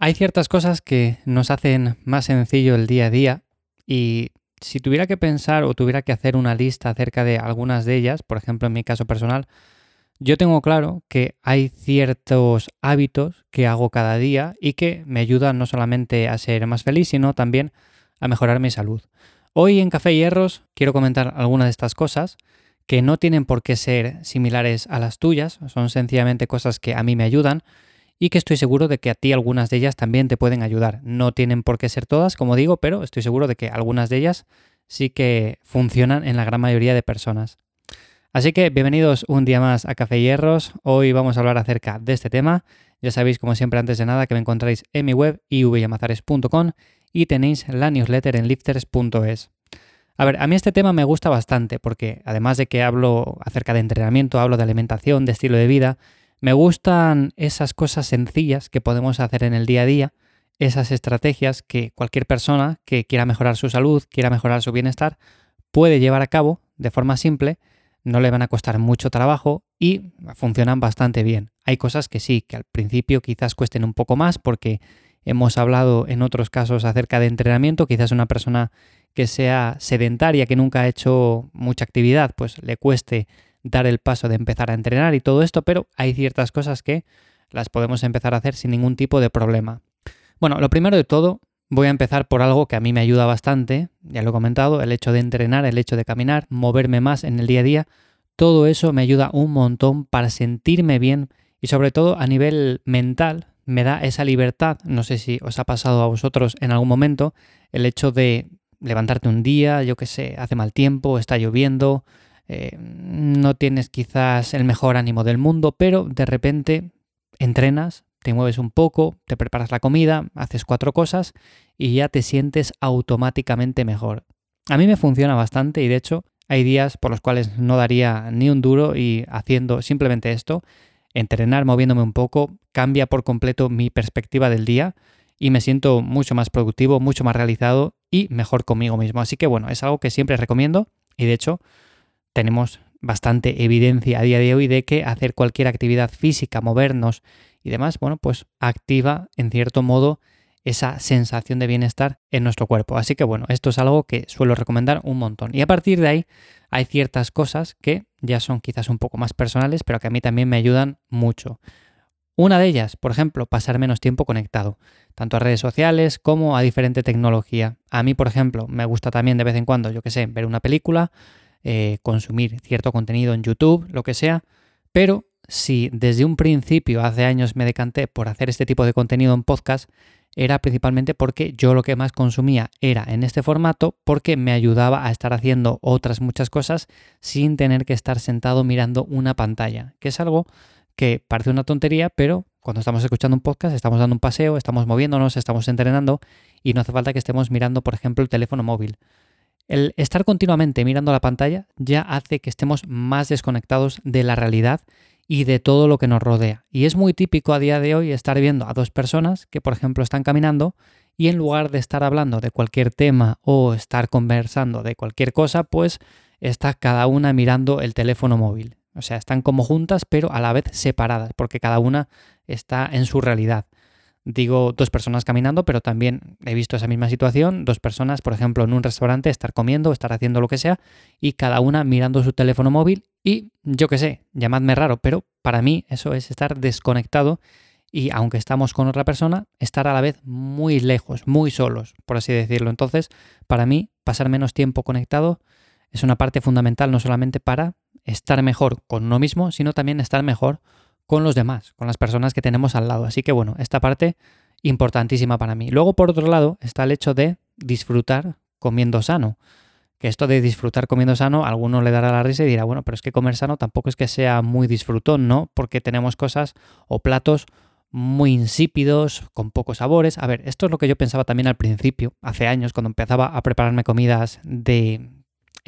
Hay ciertas cosas que nos hacen más sencillo el día a día y si tuviera que pensar o tuviera que hacer una lista acerca de algunas de ellas, por ejemplo en mi caso personal, yo tengo claro que hay ciertos hábitos que hago cada día y que me ayudan no solamente a ser más feliz, sino también a mejorar mi salud. Hoy en Café Hierros quiero comentar algunas de estas cosas que no tienen por qué ser similares a las tuyas, son sencillamente cosas que a mí me ayudan y que estoy seguro de que a ti algunas de ellas también te pueden ayudar. No tienen por qué ser todas, como digo, pero estoy seguro de que algunas de ellas sí que funcionan en la gran mayoría de personas. Así que bienvenidos un día más a Café Hierros. Hoy vamos a hablar acerca de este tema. Ya sabéis, como siempre, antes de nada, que me encontráis en mi web ivyamazares.com y tenéis la newsletter en lifters.es. A ver, a mí este tema me gusta bastante porque además de que hablo acerca de entrenamiento, hablo de alimentación, de estilo de vida, me gustan esas cosas sencillas que podemos hacer en el día a día, esas estrategias que cualquier persona que quiera mejorar su salud, quiera mejorar su bienestar, puede llevar a cabo de forma simple, no le van a costar mucho trabajo y funcionan bastante bien. Hay cosas que sí, que al principio quizás cuesten un poco más porque hemos hablado en otros casos acerca de entrenamiento, quizás una persona que sea sedentaria, que nunca ha hecho mucha actividad, pues le cueste dar el paso de empezar a entrenar y todo esto, pero hay ciertas cosas que las podemos empezar a hacer sin ningún tipo de problema. Bueno, lo primero de todo, voy a empezar por algo que a mí me ayuda bastante, ya lo he comentado, el hecho de entrenar, el hecho de caminar, moverme más en el día a día, todo eso me ayuda un montón para sentirme bien y sobre todo a nivel mental me da esa libertad, no sé si os ha pasado a vosotros en algún momento, el hecho de levantarte un día, yo qué sé, hace mal tiempo, está lloviendo, eh, no tienes quizás el mejor ánimo del mundo, pero de repente entrenas, te mueves un poco, te preparas la comida, haces cuatro cosas y ya te sientes automáticamente mejor. A mí me funciona bastante y de hecho hay días por los cuales no daría ni un duro y haciendo simplemente esto, entrenar moviéndome un poco, cambia por completo mi perspectiva del día y me siento mucho más productivo, mucho más realizado y mejor conmigo mismo. Así que bueno, es algo que siempre recomiendo y de hecho tenemos bastante evidencia a día de hoy de que hacer cualquier actividad física, movernos y demás, bueno, pues activa en cierto modo esa sensación de bienestar en nuestro cuerpo. Así que bueno, esto es algo que suelo recomendar un montón. Y a partir de ahí hay ciertas cosas que ya son quizás un poco más personales, pero que a mí también me ayudan mucho. Una de ellas, por ejemplo, pasar menos tiempo conectado, tanto a redes sociales como a diferente tecnología. A mí, por ejemplo, me gusta también de vez en cuando, yo qué sé, ver una película, eh, consumir cierto contenido en YouTube, lo que sea, pero si desde un principio, hace años, me decanté por hacer este tipo de contenido en podcast, era principalmente porque yo lo que más consumía era en este formato porque me ayudaba a estar haciendo otras muchas cosas sin tener que estar sentado mirando una pantalla, que es algo que parece una tontería, pero cuando estamos escuchando un podcast, estamos dando un paseo, estamos moviéndonos, estamos entrenando y no hace falta que estemos mirando, por ejemplo, el teléfono móvil. El estar continuamente mirando la pantalla ya hace que estemos más desconectados de la realidad y de todo lo que nos rodea. Y es muy típico a día de hoy estar viendo a dos personas que, por ejemplo, están caminando y en lugar de estar hablando de cualquier tema o estar conversando de cualquier cosa, pues está cada una mirando el teléfono móvil. O sea, están como juntas, pero a la vez separadas, porque cada una está en su realidad. Digo dos personas caminando, pero también he visto esa misma situación, dos personas, por ejemplo, en un restaurante, estar comiendo, estar haciendo lo que sea, y cada una mirando su teléfono móvil y yo qué sé, llamadme raro, pero para mí eso es estar desconectado y aunque estamos con otra persona, estar a la vez muy lejos, muy solos, por así decirlo. Entonces, para mí, pasar menos tiempo conectado es una parte fundamental no solamente para estar mejor con uno mismo, sino también estar mejor con los demás, con las personas que tenemos al lado. Así que bueno, esta parte importantísima para mí. Luego, por otro lado, está el hecho de disfrutar comiendo sano. Que esto de disfrutar comiendo sano, a alguno le dará la risa y dirá, bueno, pero es que comer sano tampoco es que sea muy disfrutón, ¿no? Porque tenemos cosas o platos muy insípidos, con pocos sabores. A ver, esto es lo que yo pensaba también al principio, hace años, cuando empezaba a prepararme comidas de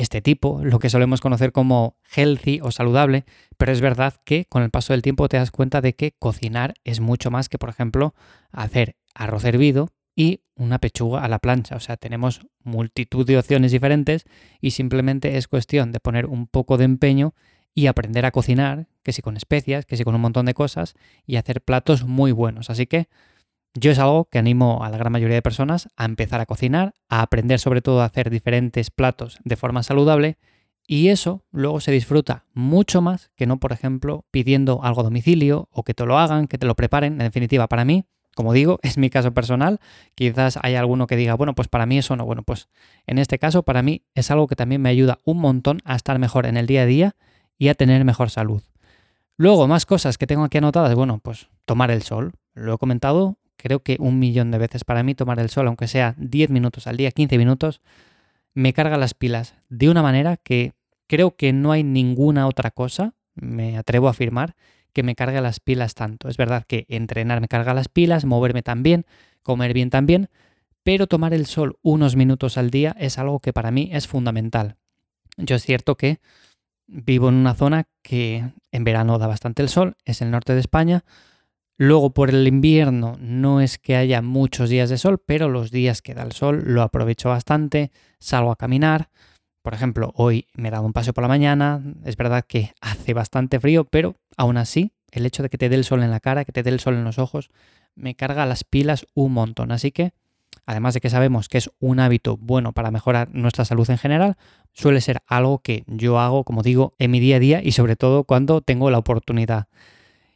este tipo, lo que solemos conocer como healthy o saludable, pero es verdad que con el paso del tiempo te das cuenta de que cocinar es mucho más que, por ejemplo, hacer arroz hervido y una pechuga a la plancha. O sea, tenemos multitud de opciones diferentes y simplemente es cuestión de poner un poco de empeño y aprender a cocinar, que si con especias, que si con un montón de cosas, y hacer platos muy buenos. Así que yo es algo que animo a la gran mayoría de personas a empezar a cocinar, a aprender sobre todo a hacer diferentes platos de forma saludable y eso luego se disfruta mucho más que no, por ejemplo, pidiendo algo a domicilio o que te lo hagan, que te lo preparen. En definitiva, para mí, como digo, es mi caso personal. Quizás hay alguno que diga, bueno, pues para mí eso no. Bueno, pues en este caso, para mí es algo que también me ayuda un montón a estar mejor en el día a día y a tener mejor salud. Luego, más cosas que tengo aquí anotadas. Bueno, pues tomar el sol. Lo he comentado creo que un millón de veces. Para mí tomar el sol, aunque sea 10 minutos al día, 15 minutos, me carga las pilas de una manera que creo que no hay ninguna otra cosa, me atrevo a afirmar, que me cargue las pilas tanto. Es verdad que entrenar me carga las pilas, moverme también, comer bien también, pero tomar el sol unos minutos al día es algo que para mí es fundamental. Yo es cierto que vivo en una zona que en verano da bastante el sol, es el norte de España, Luego por el invierno no es que haya muchos días de sol, pero los días que da el sol lo aprovecho bastante, salgo a caminar. Por ejemplo, hoy me he dado un paseo por la mañana, es verdad que hace bastante frío, pero aún así el hecho de que te dé el sol en la cara, que te dé el sol en los ojos, me carga las pilas un montón. Así que, además de que sabemos que es un hábito bueno para mejorar nuestra salud en general, suele ser algo que yo hago, como digo, en mi día a día y sobre todo cuando tengo la oportunidad.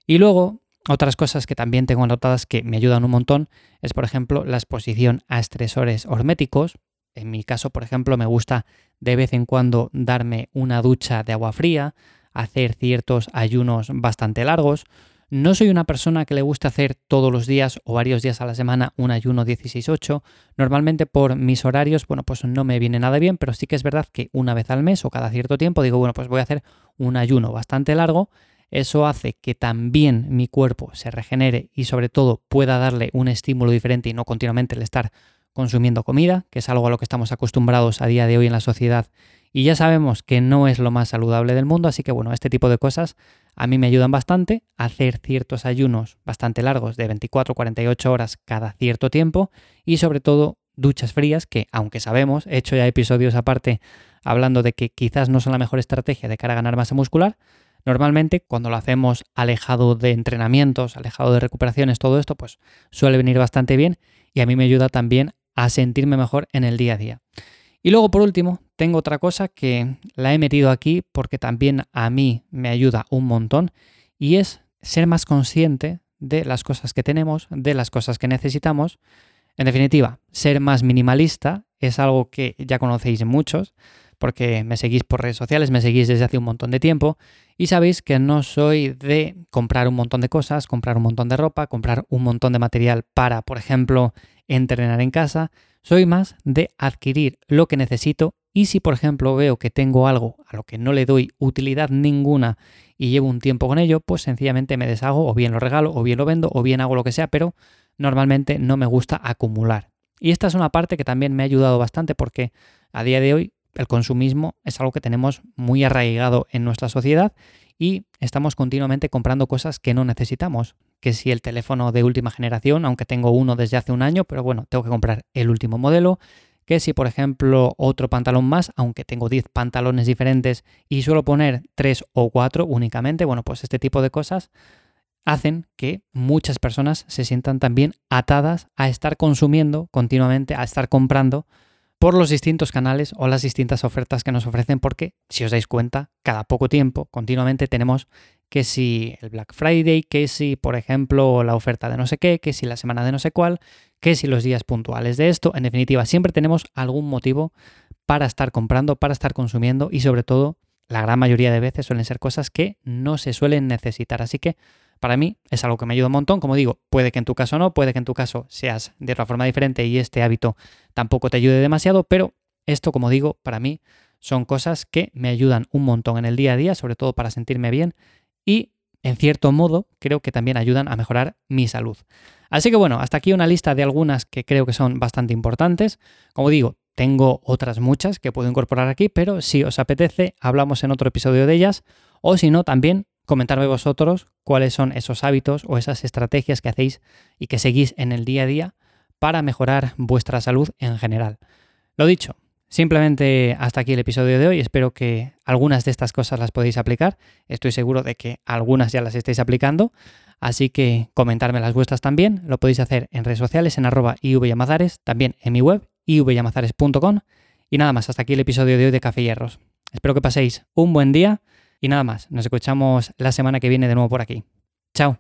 Y luego, otras cosas que también tengo anotadas que me ayudan un montón es, por ejemplo, la exposición a estresores horméticos. En mi caso, por ejemplo, me gusta de vez en cuando darme una ducha de agua fría, hacer ciertos ayunos bastante largos. No soy una persona que le guste hacer todos los días o varios días a la semana un ayuno 16-8. Normalmente por mis horarios, bueno, pues no me viene nada bien, pero sí que es verdad que una vez al mes o cada cierto tiempo digo, bueno, pues voy a hacer un ayuno bastante largo eso hace que también mi cuerpo se regenere y sobre todo pueda darle un estímulo diferente y no continuamente el estar consumiendo comida, que es algo a lo que estamos acostumbrados a día de hoy en la sociedad. Y ya sabemos que no es lo más saludable del mundo, así que bueno, este tipo de cosas a mí me ayudan bastante. Hacer ciertos ayunos bastante largos de 24 48 horas cada cierto tiempo y sobre todo duchas frías que aunque sabemos, he hecho ya episodios aparte hablando de que quizás no son la mejor estrategia de cara a ganar masa muscular, Normalmente cuando lo hacemos alejado de entrenamientos, alejado de recuperaciones, todo esto pues suele venir bastante bien y a mí me ayuda también a sentirme mejor en el día a día. Y luego por último, tengo otra cosa que la he metido aquí porque también a mí me ayuda un montón y es ser más consciente de las cosas que tenemos, de las cosas que necesitamos. En definitiva, ser más minimalista es algo que ya conocéis muchos porque me seguís por redes sociales, me seguís desde hace un montón de tiempo y sabéis que no soy de comprar un montón de cosas, comprar un montón de ropa, comprar un montón de material para, por ejemplo, entrenar en casa. Soy más de adquirir lo que necesito y si, por ejemplo, veo que tengo algo a lo que no le doy utilidad ninguna y llevo un tiempo con ello, pues sencillamente me deshago o bien lo regalo o bien lo vendo o bien hago lo que sea, pero normalmente no me gusta acumular. Y esta es una parte que también me ha ayudado bastante porque a día de hoy el consumismo es algo que tenemos muy arraigado en nuestra sociedad y estamos continuamente comprando cosas que no necesitamos. Que si el teléfono de última generación, aunque tengo uno desde hace un año, pero bueno, tengo que comprar el último modelo. Que si, por ejemplo, otro pantalón más, aunque tengo 10 pantalones diferentes y suelo poner 3 o 4 únicamente, bueno, pues este tipo de cosas hacen que muchas personas se sientan también atadas a estar consumiendo continuamente, a estar comprando por los distintos canales o las distintas ofertas que nos ofrecen, porque si os dais cuenta, cada poco tiempo, continuamente tenemos que si el Black Friday, que si, por ejemplo, la oferta de no sé qué, que si la semana de no sé cuál, que si los días puntuales de esto, en definitiva, siempre tenemos algún motivo para estar comprando, para estar consumiendo y sobre todo, la gran mayoría de veces suelen ser cosas que no se suelen necesitar. Así que para mí es algo que me ayuda un montón. Como digo, puede que en tu caso no, puede que en tu caso seas de otra forma diferente y este hábito tampoco te ayude demasiado, pero esto, como digo, para mí son cosas que me ayudan un montón en el día a día, sobre todo para sentirme bien y, en cierto modo, creo que también ayudan a mejorar mi salud. Así que bueno, hasta aquí una lista de algunas que creo que son bastante importantes. Como digo, tengo otras muchas que puedo incorporar aquí, pero si os apetece, hablamos en otro episodio de ellas, o si no, también comentarme vosotros cuáles son esos hábitos o esas estrategias que hacéis y que seguís en el día a día para mejorar vuestra salud en general. Lo dicho, Simplemente hasta aquí el episodio de hoy. Espero que algunas de estas cosas las podáis aplicar. Estoy seguro de que algunas ya las estáis aplicando. Así que comentarme las vuestras también. Lo podéis hacer en redes sociales, en arroba ivyamazares, también en mi web, ivyamazares.com. Y nada más, hasta aquí el episodio de hoy de Café Hierros. Espero que paséis un buen día y nada más. Nos escuchamos la semana que viene de nuevo por aquí. Chao.